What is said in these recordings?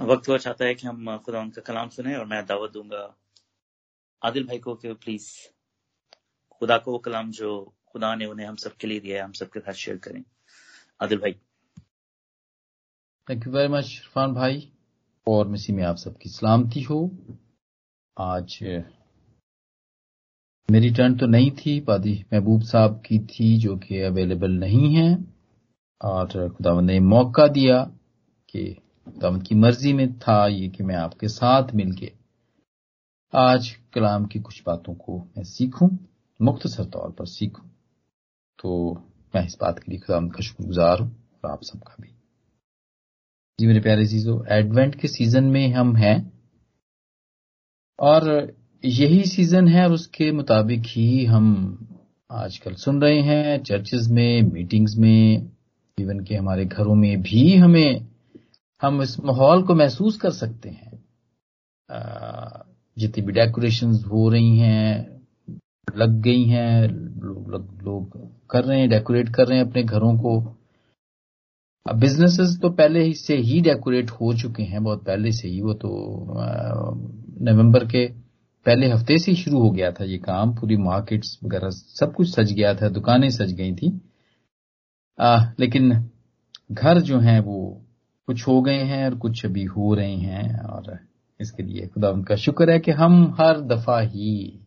वक्त हुआ, चाहता है कि हम खुदा उनका कलाम सुने और मैं दावत दूँगा। आदिल भाई को कि प्लीज़ खुदा को वो कलाम जो खुदा ने उन्हें हम सबके लिए दिया है, हम सबके साथ शेयर करें। आदिल भाई। Thank you very much Irfan भाई। और मिसी में आप सबकी सलामती हो। आज, मेरी टर्न तो नहीं थी, पादी महबूब साहब की थी, जो कि अवेलेबल नहीं है। और खुदा ने मौका दिया कि खुदावंद की मर्ज़ी में था ये कि मैं आपके साथ मिलके आज कलाम की कुछ बातों को मैं सीखूं मुख्तसर तौर पर सीखूं। तो मैं इस बात के लिए खुदावंद का शुक्रगुजार हूँ और आप सबका भी। जी मेरे प्यारे चीज़ों एडवेंट के सीज़न में हम हैं और यही सीज़न है और उसके मुताबिक ही हम आजकल सुन रहे हैं चर्चेज में, मीटिंग्स में, इवन के हमारे घरों में भी हमें हम इस माहौल को महसूस कर सकते हैं। जितनी भी डेकोरेशन हो रही हैं लग गई हैं लोग लोग कर रहे हैं डेकोरेट कर रहे हैं अपने घरों को। अब बिजनेसेस तो पहले ही से ही डेकोरेट हो चुके हैं बहुत पहले से ही वो तो नवंबर के पहले हफ़्ते से ही शुरू हो गया था ये काम पूरी मार्केट्स वगैरह सब कुछ सज गया था दुकानें सज गई थी। आ, लेकिन घर जो हैं वो कुछ हो गए हैं और कुछ अभी हो रहे हैं और इसके लिए खुदा उनका शुक्र है कि हम हर दफ़ा ही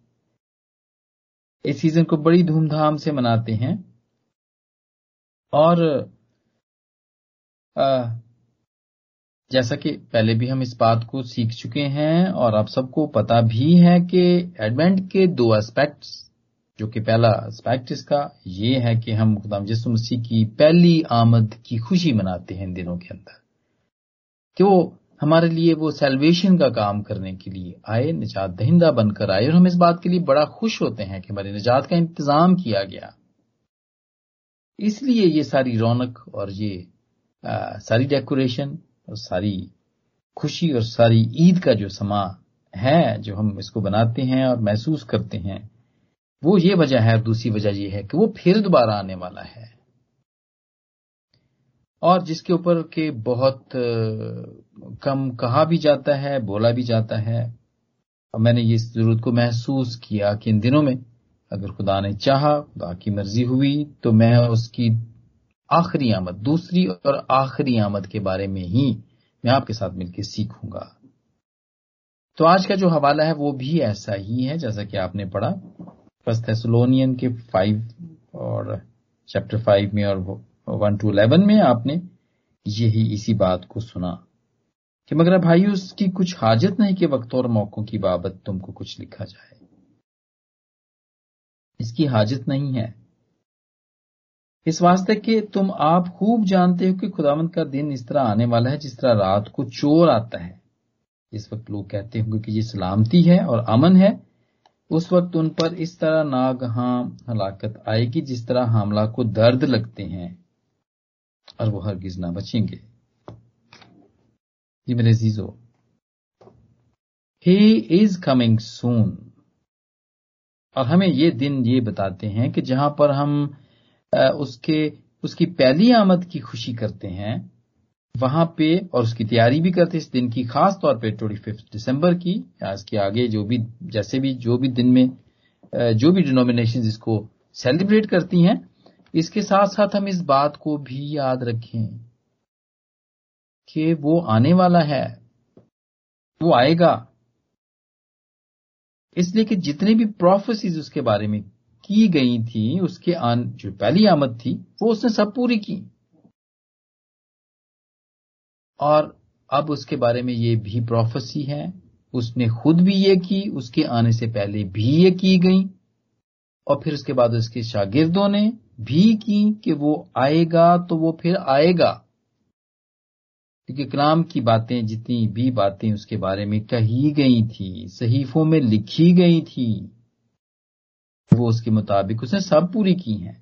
इस सीज़न को बड़ी धूमधाम से मनाते हैं। और आ, जैसा कि पहले भी हम इस बात को सीख चुके हैं और आप सबको पता भी है कि एडवेंट के दो एस्पेक्ट्स जो कि पहला एस्पेक्ट इसका ये है कि हम खुदाम जिस मसीह की पहली आमद की खुशी मनाते हैं इन दिनों के अंदर। कि वो हमारे लिए वो सेल्वेशन का काम करने के लिए आए निजात दहिंदा बनकर आए और हम इस बात के लिए बड़ा खुश होते हैं कि हमारे निजात का इंतज़ाम किया गया। इसलिए ये सारी रौनक और ये आ, सारी डेकोरेशन और सारी खुशी और सारी ईद का जो समा है जो हम इसको बनाते हैं और महसूस करते हैं वो ये वजह है और दूसरी वजह ये है कि वो फिर दोबारा आने वाला है। और जिसके ऊपर के बहुत कम कहा भी जाता है, बोला भी जाता है। और मैंने ये ज़रूरत को महसूस किया कि इन दिनों में अगर खुदा ने चाहा, खुदा की मर्ज़ी हुई तो मैं उसकी आखिरी आमद, दूसरी और आखिरी आमद के बारे में ही मैं आपके साथ मिलकर सीखूँगा। तो आज का जो हवाला है वो भी ऐसा ही है जैसा कि आपने पढ़ा। फ़र्स्ट थेसलोनियन के फाइव और चैप्टर फाइव में और वन टू इलेवन में आपने यही इसी बात को सुना कि मगर भाई उसकी कुछ हाजत नहीं कि वक्त और मौकों की बाबत तुमको कुछ लिखा जाए। इसकी हाजत नहीं है। इस वास्ते कि तुम आप खूब जानते हो कि खुदावंत का दिन इस तरह आने वाला है जिस तरह रात को चोर आता है। इस वक्त लोग कहते होंगे कि ये सलामती है और अमन है। उस वक्त उन पर इस तरह नागहां हलाकत आएगी जिस तरह हमला को दर्द लगते हैं। और वो हरगिज ना बचेंगे। जी मेरे जीजो ही इज़ कमिंग सून और हमें ये दिन ये बताते हैं कि जहाँ पर हम उसके, उसकी पहली आमद की खुशी करते हैं, वहाँ पे और उसकी तैयारी भी करते इस दिन की, खास तौर पे ट्वेंटी फिफ्थ दिसंबर की या इसके आगे जो भी, जैसे भी, जो भी दिन में जो भी डिनोमिनेशन इसको सेलिब्रेट करती हैं इसके साथ साथ हम इस बात को भी याद रखें कि वो आने वाला है। वो आएगा। इसलिए कि जितने भी प्रोफेसीज उसके बारे में की गई थी, उसके आन, जो पहली आमद थी, वो उसने सब पूरी की। और अब उसके बारे में ये भी प्रोफेसी है। उसने खुद भी ये की, उसके आने से पहले भी ये की गई। और फिर उसके बाद उसके शागिर्दों ने भी की कि वो आएगा तो वो फिर आएगा। क्योंकि कलाम की बातें जितनी भी बातें उसके बारे में कही गई थी, सहीफों में लिखी गई थी, वो उसके मुताबिक उसने सब पूरी की हैं।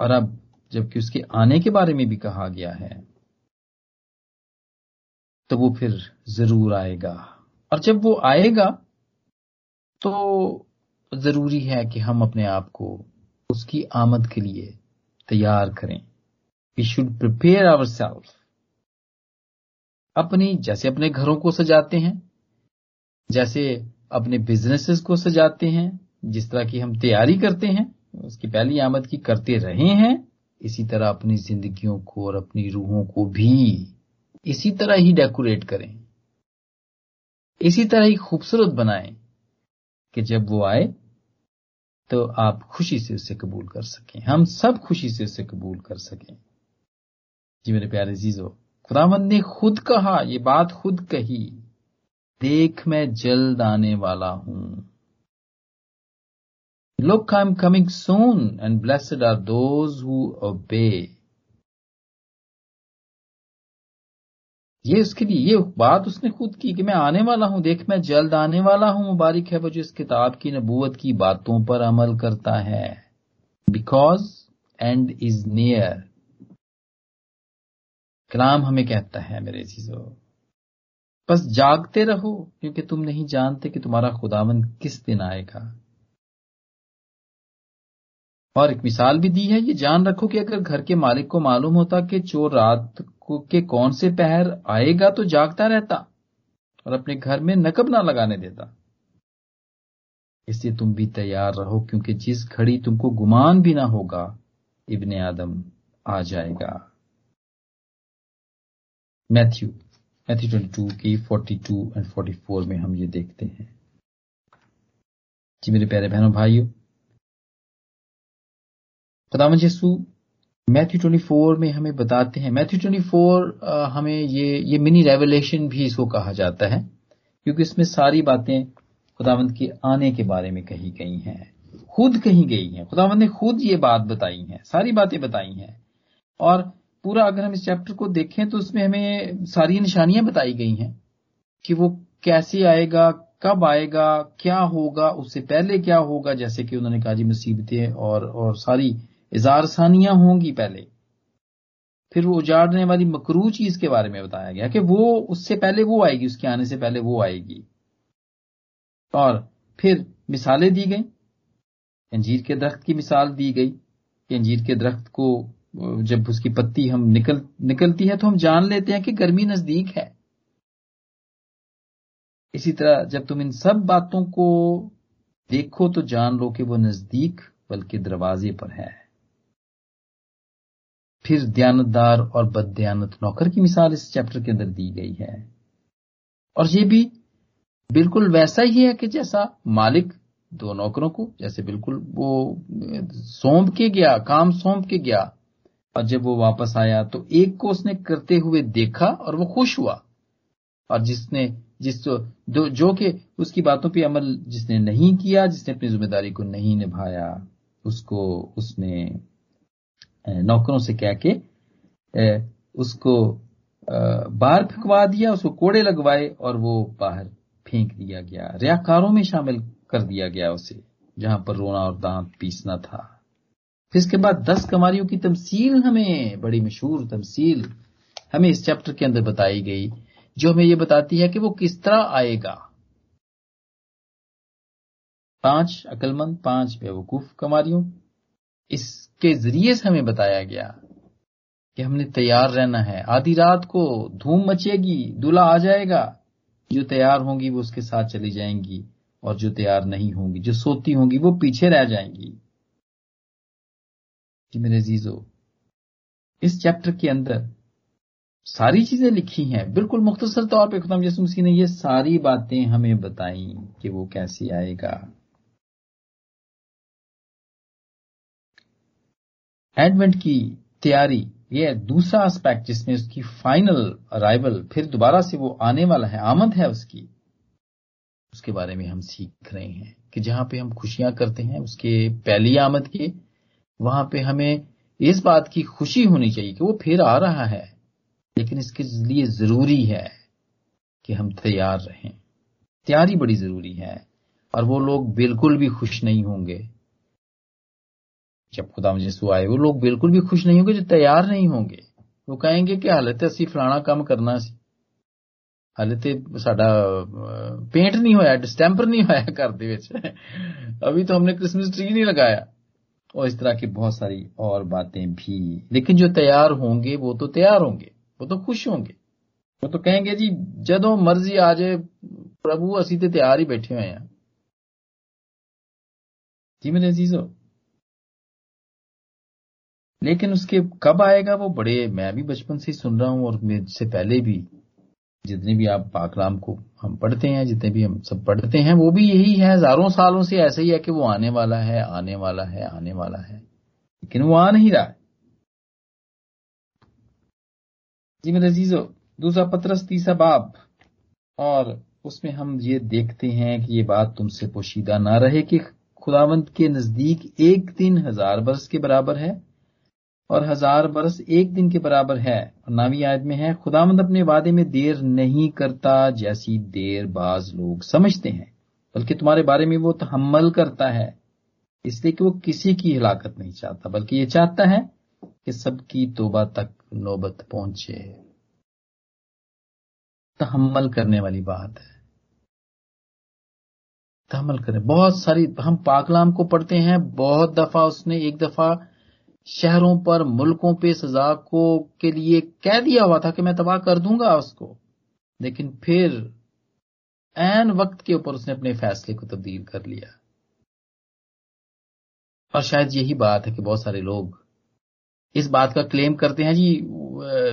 और अब जबकि उसके आने के बारे में भी कहा गया है तो वो फिर ज़रूर आएगा। और जब वो आएगा तो ज़रूरी है कि हम अपने आप को उसकी आमद के लिए तैयार करें। We should prepare our self अपनी, जैसे अपने घरों को सजाते हैं, जैसे अपने बिजनेसेस को सजाते हैं, जिस तरह की हम तैयारी करते हैं, उसकी पहली आमद की करते रहे हैं, इसी तरह अपनी जिंदगियों को और अपनी रूहों को भी इसी तरह ही डेकोरेट करें। इसी तरह ही खूबसूरत बनाएँ कि जब वो आए तो आप खुशी से उसे कबूल कर सकें। हम सब खुशी से उसे कबूल कर सकें। जी मेरे प्यारे जीजो खुदावंद ने खुद कहा, ये बात खुद कही, देख मैं जल्द आने वाला हूँ। Look I am coming soon and blessed are those who obey ये उसके लिए, ये बात उसने खुद की कि मैं आने वाला हूँ, देख मैं जल्द आने वाला हूँ, मुबारक है, वो जो इस किताब की नबूवत की बातों पर अमल करता है। बिकॉज़ एंड इज़ नियर कलाम हमें कहता है मेरे चीज़ों। बस जागते रहो, क्योंकि तुम नहीं जानते कि तुम्हारा खुदावन किस दिन आएगा। और एक मिसाल भी दी है, ये जान रखो कि अगर घर के मालिक को मालूम होता कि चोर रात के कौन से पहर आएगा तो जागता रहता और अपने घर में नकब ना लगाने देता। इसलिए तुम भी तैयार रहो, क्योंकि जिस घड़ी तुमको गुमान भी ना होगा, इब्ने आदम आ जाएगा। मैथ्यू मैथ्यू ट्वेंटी टू की forty two and forty four में हम ये देखते हैं। जी मेरे प्यारे बहनों, भाइयों खुदावन यसु मैथ्यू 24 में हमें बताते हैं, मैथ्यू 24 हमें ये ये मिनी रेवलेशन भी इसको कहा जाता है, क्योंकि इसमें सारी बातें खुदावंत के आने के बारे में कही गई हैं, खुद कही गई हैं। खुदावंत ने खुद ये बात बताई है, सारी बातें बताई हैं। और पूरा अगर हम इस चैप्टर को देखें तो उसमें हमें सारी निशानियाँ बताई गई हैं कि वो कैसे आएगा, कब आएगा, क्या होगा, उससे पहले क्या होगा, जैसे कि उन्होंने कहा जी मुसीबतें और और सारी इजारसानियाँ होंगी पहले। फिर वो उजाड़ने वाली मकरू चीज़ के बारे में बताया गया कि वो उससे पहले वो आएगी, उसके आने से पहले वो आएगी। और फिर मिसालें दी गई। अंजीर के दरख्त की मिसाल दी गई कि अंजीर के दरख्त को, जब उसकी पत्ती हम निकल, निकलती है तो हम जान लेते हैं कि गर्मी नज़दीक है। इसी तरह जब तुम इन सब बातों को देखो तो जान लो कि वो नज़दीक बल्कि दरवाजे पर है। फिर दयानतदार और बदयानत नौकर की मिसाल इस चैप्टर के अंदर दी गई है। और ये भी बिल्कुल वैसा ही है कि जैसा मालिक दो नौकरों को जैसे बिल्कुल वो सौंप के गया काम सौंप के गया और जब वो वापस आया तो एक को उसने करते हुए देखा और वो खुश हुआ। और जिसने जिस जो, जो कि उसकी बातों पे अमल जिसने नहीं किया जिसने अपनी ज़िम्मेदारी को नहीं निभाया उसको उसने नौकरों से कह के उसको बाहर फेंकवा दिया, उसको कोड़े लगवाए और वो बाहर फेंक दिया गया। रियाकारों में शामिल कर दिया गया उसे, जहाँ पर रोना और दांत पीसना था। फिर इसके बाद दस कमारियों की तमसील हमें, बड़ी मशहूर तमसील, हमें इस चैप्टर के अंदर बताई गई, जो हमें यह बताती है कि वो किस तरह आएगा। पाँच अकलमंद, पाँच बेवकूफ़ कमारियों इसके ज़रिए से हमें बताया गया कि हमने तैयार रहना है। आधी रात को धूम मचेगी, दूल्हा आ जाएगा। जो तैयार होंगी वो उसके साथ चली जाएँगी और जो तैयार नहीं होंगी, जो सोती होंगी वो पीछे रह जाएँगी। कि मेरे जीजो इस चैप्टर के अंदर सारी चीज़ें लिखी हैं। बिल्कुल मुख्तसर तौर पे खुदाम यसु मसीह ने ये सारी बातें हमें बताई कि वो कैसे आएगा। एडवेंट की तैयारी, ये दूसरा एस्पेक्ट जिसमें उसकी फाइनल अराइवल फिर दोबारा से वो आने वाला है, आमद है उसकी। उसके बारे में हम सीख रहे हैं कि जहाँ पे हम खुशियाँ करते हैं, उसके पहली आमद की, वहाँ पे हमें इस बात की खुशी होनी चाहिए कि वो फिर आ रहा है। लेकिन इसके लिए ज़रूरी है कि हम तैयार रहें। तैयारी बड़ी ज़रूरी है और वो लोग बिल्कुल भी खुश नहीं होंगे। जब खुदा यसु आए वो लोग बिल्कुल भी खुश नहीं होंगे जो तैयार नहीं होंगे वो कहेंगे कि हाले तो असं फलाना काम करना सी हाले तो साडा पेंट नहीं होया डिस्टैंपर नहीं होया घर दे अभी तो हमने क्रिसमस ट्री नहीं लगाया और इस तरह की बहुत सारी और बातें भी लेकिन जो तैयार होंगे वो तो तैयार होंगे वो तो खुश होंगे वो तो कहेंगे जी जदों मर्जी आ जाए प्रभु ਅਸੀਂ ਤੇ ਤਿਆਰ ਹੀ ਬੈਠੇ ਹੋਏ ਆ जी मेरे अजीजो लेकिन उसके कब आएगा वो बड़े, मैं भी बचपन से ही सुन रहा हूँ और से पहले भी जितने भी आप पाकलाम को हम पढ़ते हैं, जितने भी हम सब पढ़ते हैं, वो भी यही है। हज़ारों सालों से ऐसा ही है कि वो आने वाला है, आने वाला है, आने वाला है। लेकिन वो आ नहीं रहा। है जी मेरे अजीजो, दूसरा पत्रस, तीसरा बाब और उसमें हम ये देखते हैं कि ये बात तुमसे पोशीदा ना रहे कि खुदावंत के नज़दीक एक दिन हज़ार बरस के बराबर है। और हज़ार बरस एक दिन के बराबर है और नावी आयत में है खुदावंद अपने वादे में देर नहीं करता जैसी देर बाज लोग समझते हैं, बल्कि तुम्हारे बारे में वो तहमल करता है, इसलिए कि वो किसी की हिलाकत नहीं चाहता, बल्कि ये चाहता है कि सबकी तोबा तक नौबत पहुँचे। तहमल करने वाली बात है। तहमल करें बहुत सारी, हम पाकलाम को पढ़ते हैं, बहुत दफ़ा उसने एक दफ़ा शहरों पर मुल्कों पे सजा को के लिए कह दिया हुआ था कि मैं तबाह कर दूँगा उसको। लेकिन फिर एन वक्त के ऊपर उसने अपने फैसले को तब्दील कर लिया। और शायद यही बात है कि बहुत सारे लोग इस बात का क्लेम करते हैं, जी,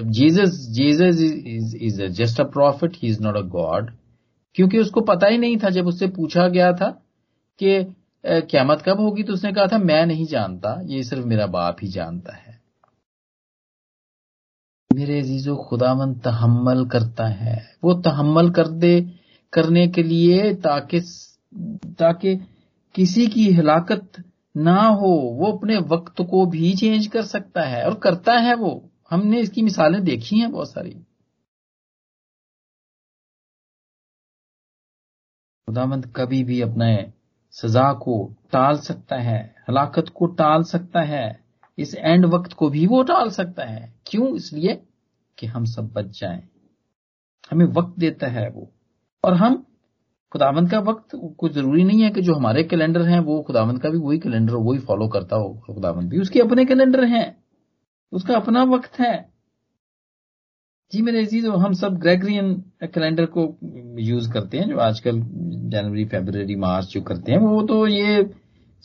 Jesus Jesus is just a prophet, he is not a god, क्योंकि उसको पता ही नहीं था जब उससे पूछा गया था कि क्यामत कब होगी तो उसने कहा था, मैं नहीं जानता, ये सिर्फ़ मेरा बाप ही जानता है। मेरे अजीजो खुदावन तहमल करता है। वो तहमल कर दे करने के लिए ताकि ताकि किसी की हिलाकत ना हो, वो अपने वक्त को भी चेंज कर सकता है और करता है वो। हमने इसकी मिसालें देखी हैं बहुत सारी। खुदामंद कभी भी अपने सजा को टाल सकता है, हलाकत को टाल सकता है, इस एंड वक्त को भी वो टाल सकता है। क्यों? इसलिए कि हम सब बच जाएँ। हमें वक्त देता है वो। और हम, खुदावंत का वक्त कुछ ज़रूरी नहीं है कि जो हमारे कैलेंडर हैं, वो खुदावंत का भी वही कैलेंडर वही फॉलो करता हो खुदावंत भी उसके अपने कैलेंडर हैं। उसका अपना वक्त है। जी, मेरे अज़ीज़ हम सब ग्रेगरियन कैलेंडर को यूज़ करते हैं, जो आजकल जनवरी फेबररी मार्च जो करते हैं, वो तो ये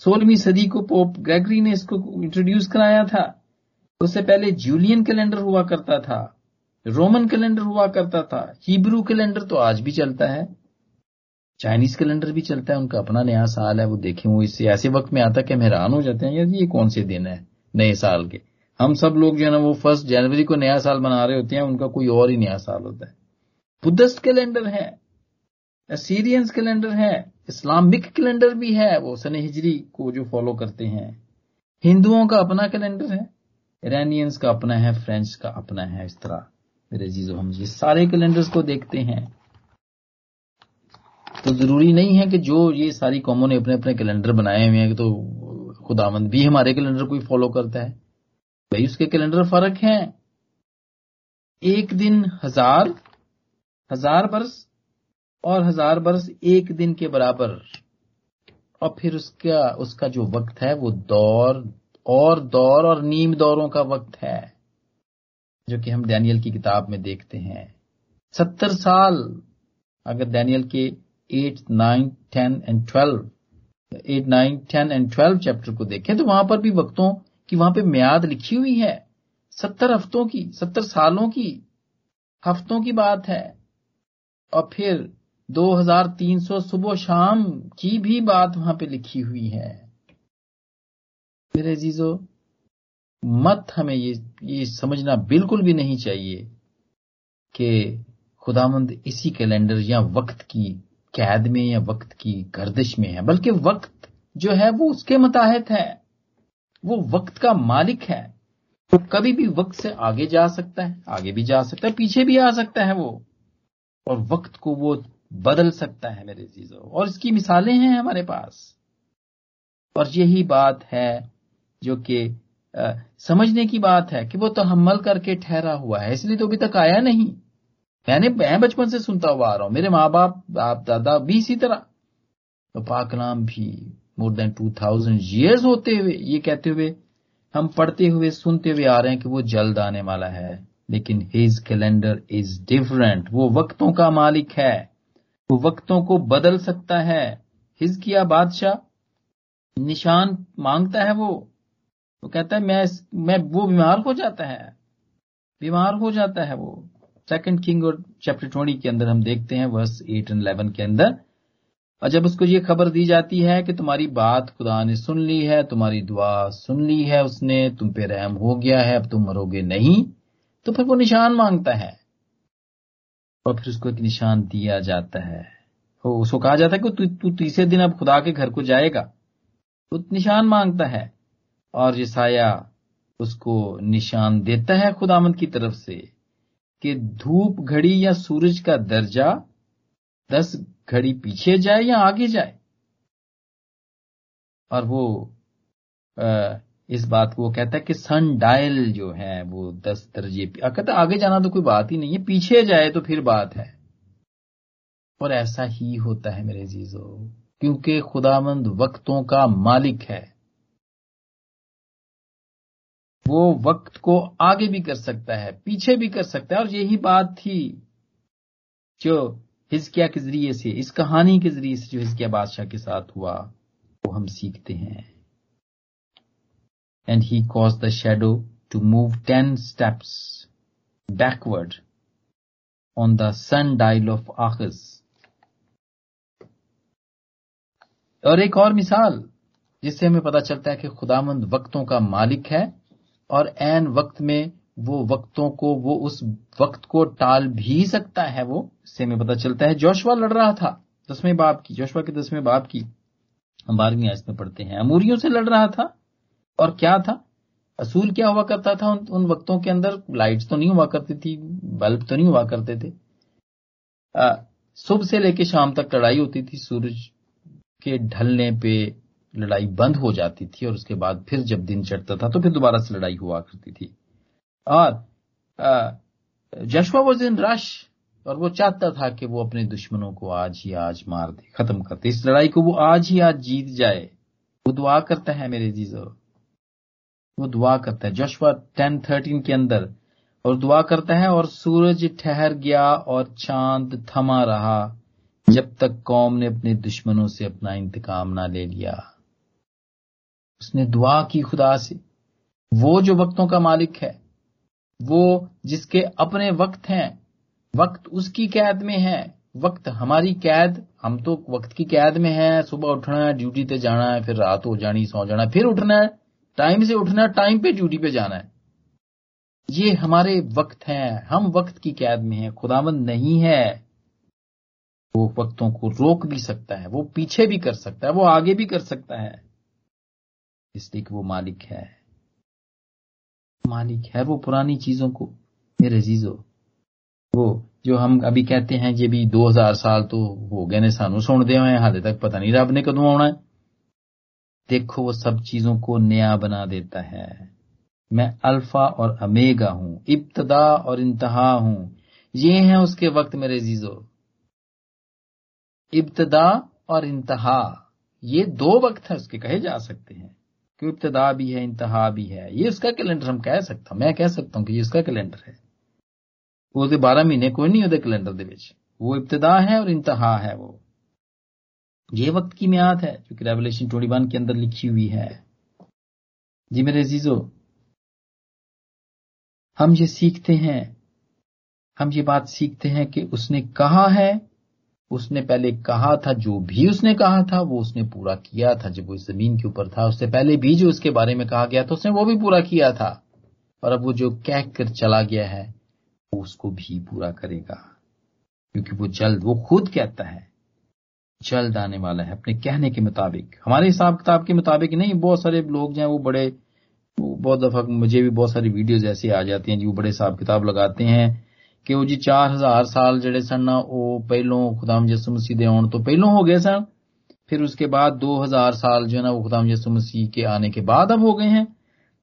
सोलहवीं सदी को पोप ग्रेगरी ने इसको इंट्रोड्यूस कराया था। उससे पहले जूलियन कैलेंडर हुआ करता था रोमन कैलेंडर हुआ करता था हिब्रू कैलेंडर तो आज भी चलता है चाइनीज़ कैलेंडर भी चलता है, उनका अपना नया साल है, वो देखें, वो इससे ऐसे वक्त में आता कि हम हैरान हो जाते हैं यार ये कौन से दिन है, नए साल के। हम सब लोग जो है ना, वो फ़र्स्ट जनवरी को नया साल मना रहे होते हैं, उनका कोई और ही नया साल होता है। बुद्धिस्ट कैलेंडर है सीरियंस कैलेंडर है, इस्लामिक कैलेंडर भी है, वो सन हिजरी को जो फॉलो करते हैं। हिंदुओं का अपना कैलेंडर है ईरानियंस का अपना है फ्रेंच का अपना है, इस तरह। मेरे जीजो, हम ये सारे कैलेंडर्स को देखते हैं। तो ज़रूरी नहीं है कि जो ये सारी कॉमों ने अपने अपने कैलेंडर बनाए हुए हैं तो खुदावंद भी हमारे कैलेंडर को ही फॉलो करता है। भाई उसके कैलेंडर फ़र्क हैं। एक दिन हज़ार हज़ार बरस और हज़ार बरस एक दिन के बराबर। और फिर उसका उसका जो वक्त है, वो दौर, और दौर और नीम दौरों का वक्त है, जो कि हम डैनियल की किताब में देखते हैं। सत्तर साल, अगर डैनियल के eight, nine, ten and twelve, eight, nine, ten and twelve chapter को देखें तो वहाँ पर भी वक्तों की वहाँ पे म्याद लिखी हुई है। सत्तर हफ्तों की, सत्तर सालों की, हफ्तों की बात है। और फिर 2300 सुबह शाम की भी बात वहाँ पे लिखी हुई है। मेरे जीजो मत हमें ये ये समझना बिल्कुल भी नहीं चाहिए कि खुदामंद इसी कैलेंडर या वक्त की कैद में या वक्त की गर्दिश में है, बल्कि वक्त जो है वो उसके मुताहित है। वो वक्त का मालिक है। वो कभी भी वक्त से आगे जा सकता है, आगे भी जा सकता है, पीछे भी आ सकता है वो। और वक्त को वो बदल सकता है मेरे चीज़ों और इसकी मिसालें हैं हमारे पास। और यही बात है जो कि समझने की बात है कि वो तो हमल करके ठहरा हुआ है। इसलिए तो अभी तक आया नहीं। मैंने, मैं बचपन से सुनता हुआ आ रहा हूँ। मेरे माँ बाप बाप दादा भी इसी तरह। तो पाकलाम भी more than two thousand years होते हुए, ये कहते हुए, हम पढ़ते हुए, सुनते हुए आ रहे हैं कि वो जल्द आने वाला है। लेकिन हिज कैलेंडर इज़ डिफरेंट वो वक्तों का मालिक है। वो वक्तों को बदल सकता है। हिज किया बादशाह? निशान माँगता है वो। वो कहता है, मैं मैं, वो बीमार हो जाता है। बीमार हो जाता है वो। सेकंड किंग और चैप्टर ट्वेंटी के अंदर हम देखते हैं वर्स एट एंड इलेवन के अंदर। और जब उसको ये खबर दी जाती है कि तुम्हारी बात खुदा ने सुन ली है, तुम्हारी दुआ सुन ली है उसने, तुम पे रहम हो गया है, अब तुम मरोगे नहीं तो फिर वो निशान माँगता है। और फिर उसको एक निशान दिया जाता है। तो उसको कहा जाता है कि तू तीसरे दिन अब खुदा के घर को जाएगा। तो निशान माँगता है। और ये साया उसको निशान देता है खुदामंद की तरफ़ से कि धूप घड़ी या सूरज का दर्जा दस घड़ी पीछे जाए या आगे जाए? और वो इस बात को वो कहता है कि सन डायल जो है, वो दस दर्जे कहता आगे जाना तो कोई बात ही नहीं है, पीछे जाए तो फिर बात है। और ऐसा ही होता है मेरे जीजो क्योंकि खुदामंद वक्तों का मालिक है। वो वक्त को आगे भी कर सकता है, पीछे भी कर सकता है, और यही बात थी जो हिजकिया के ज़रिए से, इस कहानी के ज़रिए से जो हिजकिया बादशाह के साथ हुआ, वो हम सीखते हैं। And he cause the shadow to move ten steps backward on the sundial of Ahaz और एक और मिसाल, जिससे हमें पता चलता है कि खुदामंद वक्तों का मालिक है, और एन वक्त में वो वक्तों को वो उस वक्त को टाल भी सकता है वो इससे हमें पता चलता है। जोशवा लड़ रहा था दसवें बाप की जोशवा के दसवें बाप की। हम बारहवीं आयत में पढ़ते हैं। अमूरियों से लड़ रहा था और क्या था? असूल क्या हुआ करता था उन, उन वक्तों के अंदर? लाइट्स तो नहीं हुआ करती थी बल्ब तो नहीं हुआ करते थे। सुबह से लेकर शाम तक लड़ाई होती थी सूरज के ढलने पे लड़ाई बंद हो जाती थी और उसके बाद फिर जब दिन चढ़ता था तो फिर दोबारा से लड़ाई हुआ करती थी। और जशवा वॉज़ इन रश, और वो चाहता था कि वो अपने दुश्मनों को आज ही आज मार दे, खत्म कर दे। इस लड़ाई को वो आज ही आज जीत जाए। वो दुआ करता है मेरे जीजो। वो दुआ करता है। जशवा टेन थर्टीन के अंदर, और दुआ करता है, और सूरज ठहर गया और चाँद थमा रहा, जब तक कौम ने अपने दुश्मनों से अपना इंतकाम ना ले लिया। उसने दुआ की खुदा से। वो जो वक्तों का मालिक है वो जिसके अपने वक्त हैं, वक्त उसकी कैद में है, वक्त हमारी कैद, हम तो वक्त की कैद में है, सुबह उठना है, ड्यूटी पे जाना है, फिर रात हो जानी, सौ जाना फिर उठना है, टाइम से उठना टाइम पे ड्यूटी पे जाना है। ये हमारे वक्त हैं, हम वक्त की कैद में हैं खुदामंद नहीं है। वो वक्तों को रोक भी सकता है, वो पीछे भी कर सकता है, वो आगे भी कर सकता है, इसलिए वो मालिक है। मालिक है, वो पुरानी चीज़ों को मेरे जीजो वो जो हम अभी कहते हैं ये भी 2000 साल तो हो गए ने, सानू सुन दे हाले तक पता नहीं रब ने कदों आना है। देखो, वो सब चीज़ों को नया बना देता है। मैं अल्फ़ा और अमेगा हूँ, इब्तदा और इंतहा हूँ। ये हैं उसके वक्त मेरे जीजो इब्तदा और इंतहा, ये दो वक्त है उसके, कहे जा सकते हैं। कि इब्तदा भी है, इंतहा भी है। ये उसका कैलेंडर हम कह सकता, मैं कह सकता हूँ कि ये उसका कैलेंडर है। वो बारह महीने कोई नहीं होते कैलेंडर ਦੇ इब्तदा है और इंतहा है वो। ये वक्त की म्याद है जो कि रेवलेशन 21 के अंदर लिखी हुई है। जी मेरे अजीजो, हम ये सीखते हैं, हम ये बात सीखते हैं कि उसने कहा है उसने पहले कहा था, जो भी उसने कहा था, वो उसने पूरा किया था। जब वो इस ज़मीन के ऊपर था, उससे पहले भी जो उसके बारे में कहा गया था, उसने वो भी पूरा किया था। और अब वो जो कह कर चला गया है, वो उसको भी पूरा करेगा। क्योंकि वो जल्द, वो खुद कहता है, जल्द आने वाला है। अपने कहने के मुताबिक, हमारे हिसाब किताब के मुताबिक नहीं, बहुत सारे लोग जो हैं, वो बड़े बहुत दफ़ा मुझे भी बहुत सारी वीडियोज़ ऐसी आ जाती हैं, जो बड़े हिसाब किताब लगाते हैं। ਕਿ ਉਹ ਜੀ 4000 साल ਜਿਹੜੇ ਸਨ ਨਾ ਉਹ ਪਹਿਲੋਂ ਖੁਦਾਮ यसु मसीह ਦੇ ਆਉਣ ਤੋਂ ਪਹਿਲੋਂ हो गए सन फिर उसके बाद 2000 साल जो है ना वो खुदाम यसु मसीह के आने के बाद अब हो गए हैं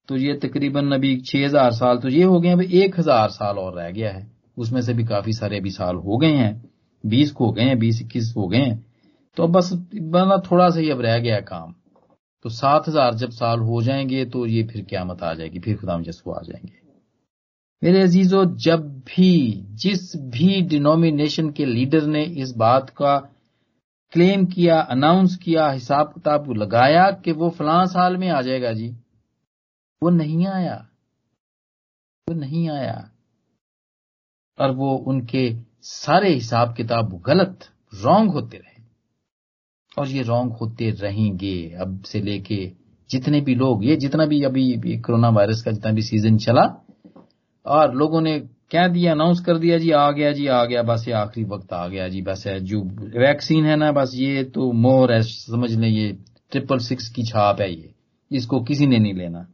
तो ये तकरीबन अभी 6000 साल तो ये हो गए हैं एक हजार साल और रह गया है उसमें से भी काफी सारे अभी साल हो गए हैं बीस को हो गए हैं बीस इक्कीस हो गए हैं तो अब बस बना थोड़ा सा ही अब रह गया काम तो सात हजार जब साल हो जाएंगे तो ये फिर क्या मत आ जाएगी फिर खुदाम यसु आ जाएंगे मेरे अजीजों, जब भी, जिस भी डिनोमिनेशन के लीडर ने इस बात का क्लेम किया अनाउंस किया, हिसाब किताब लगाया कि वो फलां साल में आ जाएगा जी, वो नहीं आया। वो नहीं आया। और वो उनके सारे हिसाब किताब गलत रॉन्ग होते रहे। और ये रॉन्ग होते रहेंगे अब से लेके जितने भी लोग, ये जितना भी अभी कोरोना वायरस का जितना भी सीज़न चला और लोगों ने कह दिया अनाउंस कर दिया, जी, आ गया, जी, आ गया, बस ये आखिरी वक्त आ गया, जी, बस है जो वैक्सीन है ना, बस ये तो मोर है, समझ लें, ये ट्रिपल सिक्स की छाप है ये। इसको किसी ने नहीं लेना।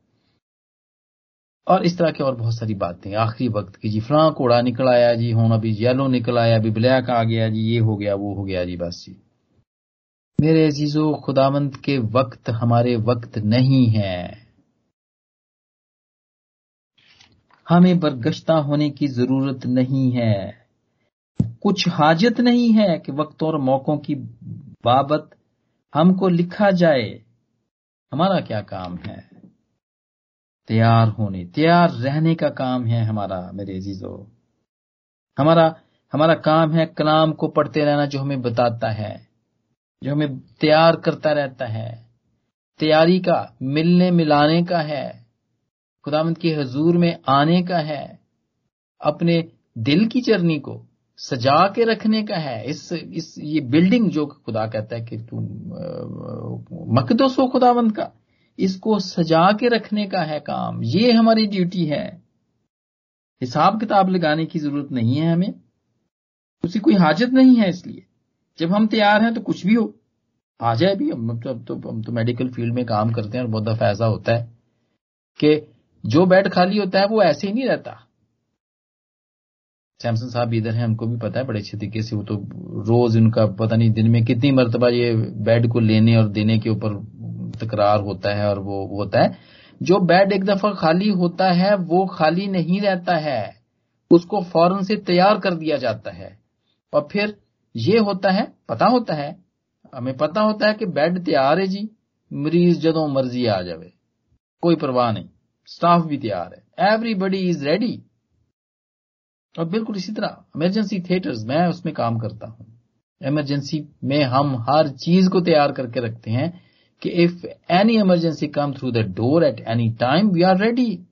और इस तरह की और बहुत सारी बातें, आखिरी वक्त की, जी फ्रां कोड़ा निकल आया, जी हूँ अभी येलो निकल आया, अभी ब्लैक आ गया, जी, ये हो गया, वो हो गया, जी, बस जी। मेरे अजीजों, खुदावंत के वक्त हमारे वक्त नहीं है। हमें बरगश्ता होने की ज़रूरत नहीं है। कुछ हाजत नहीं है कि वक्त और मौकों की बाबत हमको लिखा जाए। हमारा क्या काम है? तैयार होने, तैयार रहने का काम है हमारा, मेरे अजीजों। हमारा हमारा काम है कलाम को पढ़ते रहना जो हमें बताता है, जो हमें तैयार करता रहता है। तैयारी का मिलने मिलाने का है। खुदामंद के हजूर में आने का है अपने दिल की चरनी को सजा के रखने का है। इस इस ये बिल्डिंग जो खुदा कहता है कि तुम मकदस हो खुदावंत का इसको सजा के रखने का है काम। ये हमारी ड्यूटी है। हिसाब किताब लगाने की ज़रूरत नहीं है हमें। उसी कोई हाजत नहीं है इसलिए। जब हम तैयार हैं तो कुछ भी हो। आ जाए भी हम तो, तो, हम तो मेडिकल फ़ील्ड में काम करते हैं और बहुत ऐसा होता है कि जो बेड खाली होता है वो ऐसे ही नहीं रहता। सैमसन साहब इधर है, हमको भी पता है, बड़े अच्छे तरीके से वो तो रोज उनका पता नहीं दिन में कितनी मरतबा ये बेड को लेने और देने के ऊपर तकरार होता है और वो होता है। जो बेड एक दफ़ा खाली होता है, वो खाली नहीं रहता है। उसको फ़ौरन से तैयार कर दिया जाता है। और फिर ये होता है, पता होता है, हमें पता होता है कि बेड तैयार है जी, मरीज़ जदों मर्ज़ी आ जाए कोई परवाह नहीं। स्टाफ भी तैयार है। एवरीबडी इज़ रेडी और बिल्कुल इसी तरह इमरजेंसी थिएटर्स मैं उसमें काम करता हूँ। इमरजेंसी में हम हर चीज़ को तैयार करके रखते हैं कि if any emergency come through the door at any time we are ready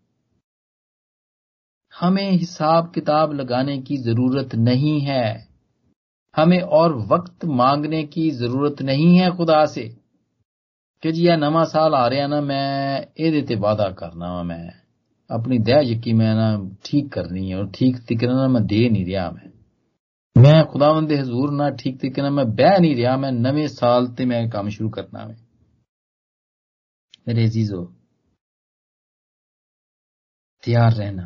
हमें हिसाब किताब लगाने की ज़रूरत नहीं है। हमें और वक्त मांगने की ज़रूरत नहीं है खुदा से। कि जी ਇਹ ਨਵਾਂ ਸਾਲ ਆ ਰਿਹਾ ਨਾ ਮੈਂ ਇਹਦੇ ਤੇ ਵਾਅਦਾ ਕਰਨਾ ਵਾ ਮੈਂ ਆਪਣੀ ਦਇਆ ਯਕੀ ਮੈਂ ਨਾ ਠੀਕ ਕਰਨੀ ਹੈ ਔਰ ਠੀਕ ਤਰੀਕੇ ਨਾਲ ਮੈਂ ਦੇ ਨਹੀਂ ਰਿਹਾ ਮੈਂ ਮੈਂ ਖੁਦਾਵੰਦ ਦੇ ਹਜ਼ੂਰ ਨਾਲ ਠੀਕ ਤਰੀਕੇ ਨਾਲ ਮੈਂ ਬਹਿ ਨਹੀਂ ਰਿਹਾ ਮੈਂ ਨਵੇਂ ਸਾਲ ਤੇ ਮੈਂ ਕੰਮ ਸ਼ੁਰੂ ਕਰਨਾ ਵਾ मेरे अजीजो तैयार रहना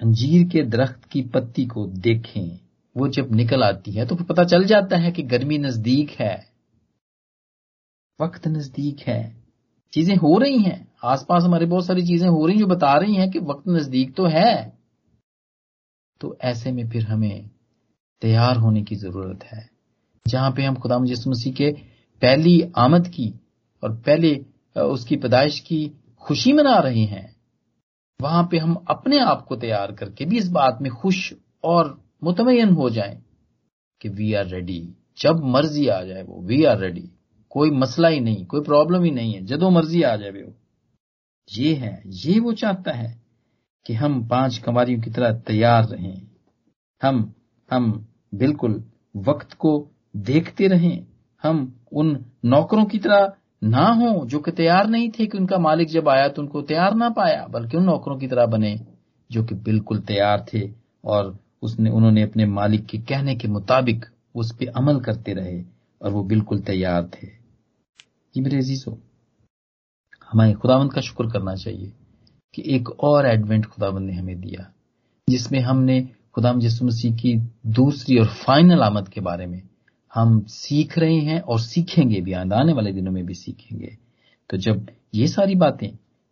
अंजीर के दरख्त की पत्ती को देखें वो जब निकल आती है तो फिर पता चल जाता है कि गर्मी नजदीक है वक्त नज़दीक है। चीज़ें हो रही हैं। आसपास हमारे बहुत सारी चीज़ें हो रही जो बता रही हैं कि वक्त नज़दीक तो है। तो ऐसे में फिर हमें तैयार होने की ज़रूरत है। जहाँ पे हम खुदा मुजस्म मसीह के पहली आमद की और पहले उसकी पैदाइश की खुशी मना रहे हैं, वहाँ पे हम अपने आप को तैयार करके भी इस बात में खुश और मुतमयन हो जाएँ कि वी आर रेडी जब मर्ज़ी आ जाए वो वी आर रेडी कोई मसला ही नहीं, कोई प्रॉब्लम ही नहीं है, जदों मर्ज़ी आ जाए वो ये है, ये वो चाहता है कि हम पाँच कमारियों की तरह तैयार रहें। हम हम बिल्कुल वक्त को देखते रहें। हम उन नौकरों की तरह ना हो जो कि तैयार नहीं थे कि उनका मालिक जब आया तो उनको तैयार ना पाया, बल्कि उन नौकरों की तरह बने जो कि बिल्कुल तैयार थे और उसने, उन्होंने अपने मालिक के कहने के मुताबिक उस पर अमल करते रहे और वो बिल्कुल तैयार थे। जी मेरे अजीजों हमें खुदावंद का शुक्र करना चाहिए कि एक और एडवेंट खुदावंद ने हमें दिया जिसमें हमने खुदाम यसु मसीह की दूसरी और फाइनल आमद के बारे में हम सीख रहे हैं और सीखेंगे भी आने वाले दिनों में भी सीखेंगे। तो जब ये सारी बातें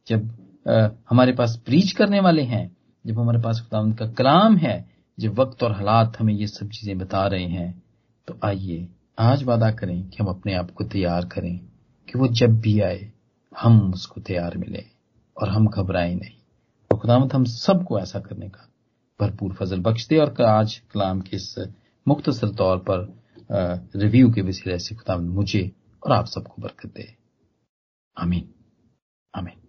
जब आ, हमारे पास प्रीच करने वाले हैं जब हमारे पास खुदावंद का कलाम है जब वक्त और हालात हमें ये सब चीज़ें बता रहे हैं तो आइए आज वादा करें कि हम अपने आप को तैयार करें। कि वो जब भी आए, हम उसको तैयार मिले और हम घबराए नहीं। और खुदामत हम सबको ऐसा करने का भरपूर फजल बख्श दे और आज कलाम के इस मुख्तसर तौर पर रिव्यू के वसीले से खुदाम मुझे और आप सबको बरकत दे। आमीन। आमीन।